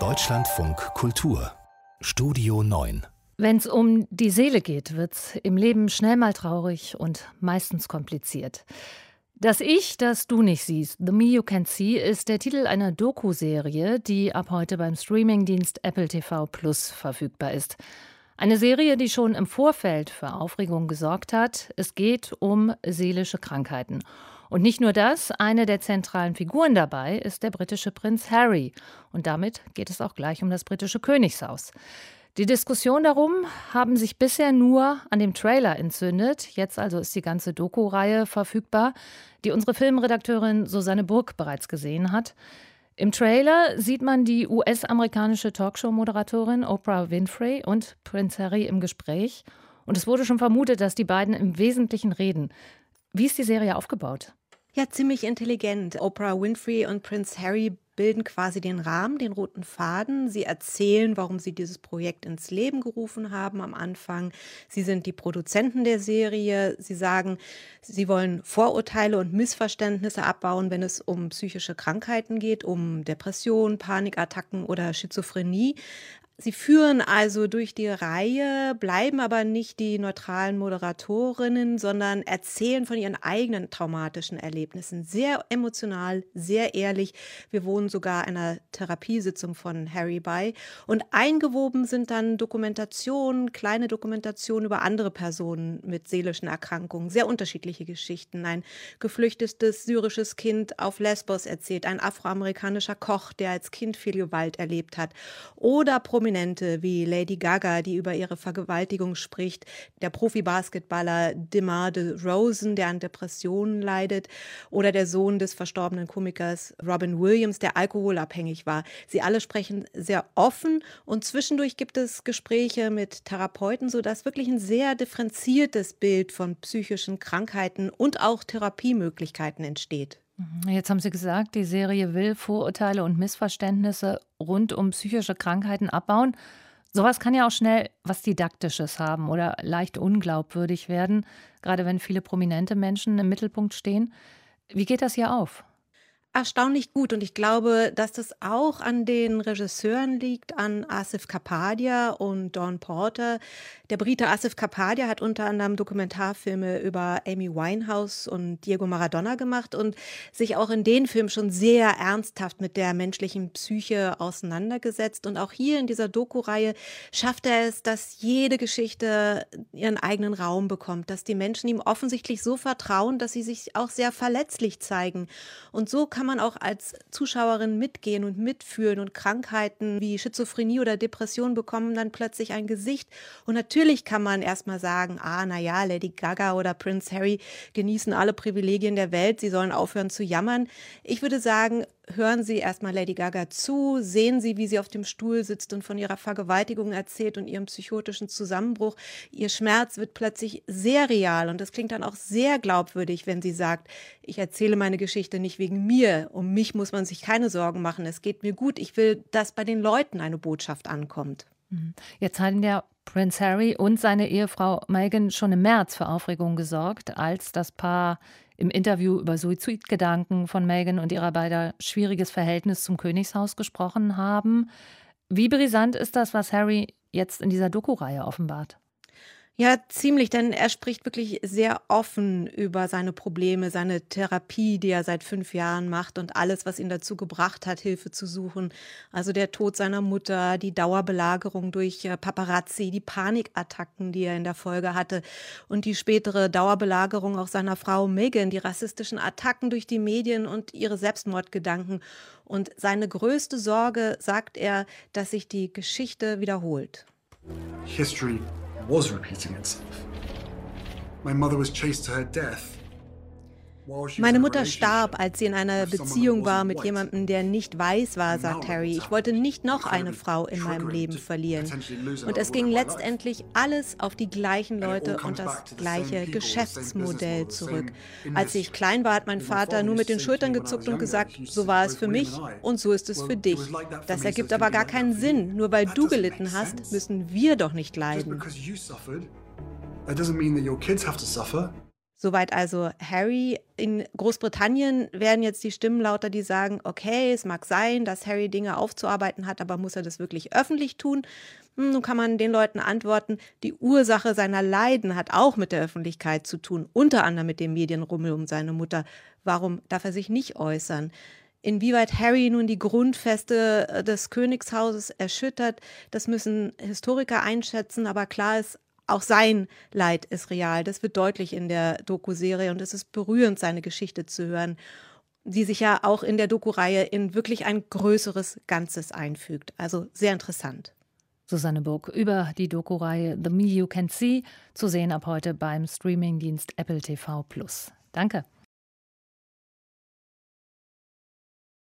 Deutschlandfunk Kultur Studio 9 wenn es um die Seele geht, wird es im Leben schnell mal traurig und meistens kompliziert. Das Ich, das du nicht siehst, The Me You Can See, ist der Titel einer Doku-Serie, die ab heute beim Streamingdienst Apple TV Plus verfügbar ist. Eine Serie, die schon im Vorfeld für Aufregung gesorgt hat. Es geht um seelische Krankheiten. Und nicht nur das, eine der zentralen Figuren dabei ist der britische Prinz Harry. Und damit geht es auch gleich um das britische Königshaus. Die Diskussion darum haben sich bisher nur an dem Trailer entzündet. Jetzt also ist die ganze Doku-Reihe verfügbar, die unsere Filmredakteurin Susanne Burg bereits gesehen hat. Im Trailer sieht man die US-amerikanische Talkshow-Moderatorin Oprah Winfrey und Prince Harry im Gespräch. Und es wurde schon vermutet, dass die beiden im Wesentlichen reden. Wie ist die Serie aufgebaut? Ja, ziemlich intelligent. Oprah Winfrey und Prince Harry bilden quasi den Rahmen, den roten Faden. Sie erzählen, warum sie dieses Projekt ins Leben gerufen haben am Anfang. Sie sind die Produzenten der Serie. Sie sagen, sie wollen Vorurteile und Missverständnisse abbauen, wenn es um psychische Krankheiten geht, um Depressionen, Panikattacken oder Schizophrenie. Sie führen also durch die Reihe, bleiben aber nicht die neutralen Moderatorinnen, sondern erzählen von ihren eigenen traumatischen Erlebnissen. Sehr emotional, sehr ehrlich. Wir wohnen sogar einer Therapiesitzung von Harry bei. Und eingewoben sind dann Dokumentationen, kleine Dokumentationen über andere Personen mit seelischen Erkrankungen. Sehr unterschiedliche Geschichten. Ein geflüchtetes syrisches Kind auf Lesbos erzählt, ein afroamerikanischer Koch, der als Kind viel Gewalt erlebt hat. Oder Prominente wie Lady Gaga, die über ihre Vergewaltigung spricht, der Profi-Basketballer Demar de Rosen, der an Depressionen leidet, oder der Sohn des verstorbenen Komikers Robin Williams, der alkoholabhängig war. Sie alle sprechen sehr offen und zwischendurch gibt es Gespräche mit Therapeuten, sodass wirklich ein sehr differenziertes Bild von psychischen Krankheiten und auch Therapiemöglichkeiten entsteht. Mhm. Jetzt haben Sie gesagt, die Serie will Vorurteile und Missverständnisse rund um psychische Krankheiten abbauen. Sowas kann ja auch schnell was Didaktisches haben oder leicht unglaubwürdig werden, gerade wenn viele prominente Menschen im Mittelpunkt stehen. Wie geht das hier auf? Erstaunlich gut. Und ich glaube, dass das auch an den Regisseuren liegt, an Asif Kapadia und Dawn Porter. Der Brite Asif Kapadia hat unter anderem Dokumentarfilme über Amy Winehouse und Diego Maradona gemacht und sich auch in den Filmen schon sehr ernsthaft mit der menschlichen Psyche auseinandergesetzt. Und auch hier in dieser Doku-Reihe schafft er es, dass jede Geschichte ihren eigenen Raum bekommt, dass die Menschen ihm offensichtlich so vertrauen, dass sie sich auch sehr verletzlich zeigen. Und so kann kann man auch als Zuschauerin mitgehen und mitfühlen und Krankheiten wie Schizophrenie oder Depression bekommen dann plötzlich ein Gesicht. Und natürlich kann man erstmal sagen, ah, na ja, Lady Gaga oder Prince Harry genießen alle Privilegien der Welt, sie sollen aufhören zu jammern. Ich würde sagen, hören Sie erstmal Lady Gaga zu, sehen Sie, wie sie auf dem Stuhl sitzt und von ihrer Vergewaltigung erzählt und ihrem psychotischen Zusammenbruch. Ihr Schmerz wird plötzlich sehr real und das klingt dann auch sehr glaubwürdig, wenn sie sagt, ich erzähle meine Geschichte nicht wegen mir, um mich muss man sich keine Sorgen machen, es geht mir gut, ich will, dass bei den Leuten eine Botschaft ankommt. Mhm. Jetzt hatten ja Prince Harry und seine Ehefrau Meghan schon im März für Aufregung gesorgt, als das Paar im Interview über Suizidgedanken von Meghan und ihrer beider schwieriges Verhältnis zum Königshaus gesprochen haben. Wie brisant ist das, was Harry jetzt in dieser Doku-Reihe offenbart? Ja, ziemlich, denn er spricht wirklich sehr offen über seine Probleme, seine Therapie, die er seit fünf Jahren macht und alles, was ihn dazu gebracht hat, Hilfe zu suchen. Also der Tod seiner Mutter, die Dauerbelagerung durch äh, Paparazzi, die Panikattacken, die er in der Folge hatte und die spätere Dauerbelagerung auch seiner Frau Megan, die rassistischen Attacken durch die Medien und ihre Selbstmordgedanken. Und seine größte Sorge, sagt er, dass sich die Geschichte wiederholt. History was repeating itself. My mother was chased to her death Meine Mutter starb, als sie in einer Beziehung war mit jemandem, der nicht weiß war, sagt Harry. Ich wollte nicht noch eine Frau in meinem Leben verlieren. Und es ging letztendlich alles auf die gleichen Leute und das gleiche Geschäftsmodell zurück. Als ich klein war, hat mein Vater nur mit den Schultern gezuckt und gesagt, so war es für mich und so ist es für dich. Das ergibt aber gar keinen Sinn. Nur weil du gelitten hast, müssen wir doch nicht leiden. That doesn't mean that your kids have to suffer. Soweit also Harry. In Großbritannien werden jetzt die Stimmen lauter, die sagen, okay, es mag sein, dass Harry Dinge aufzuarbeiten hat, aber muss er das wirklich öffentlich tun? Hm, nun kann man den Leuten antworten, die Ursache seiner Leiden hat auch mit der Öffentlichkeit zu tun, unter anderem mit dem Medienrummel um seine Mutter. Warum darf er sich nicht äußern? Inwieweit Harry nun die Grundfeste äh, des Königshauses erschüttert, das müssen Historiker einschätzen, aber klar ist, auch sein Leid ist real. Das wird deutlich in der Doku-Serie und es ist berührend, seine Geschichte zu hören, die sich ja auch in der Doku-Reihe in wirklich ein größeres Ganzes einfügt. Also sehr interessant. Susanne Burg über die Doku-Reihe The Me You Can See, zu sehen ab heute beim Streamingdienst Apple TV Plus. Danke.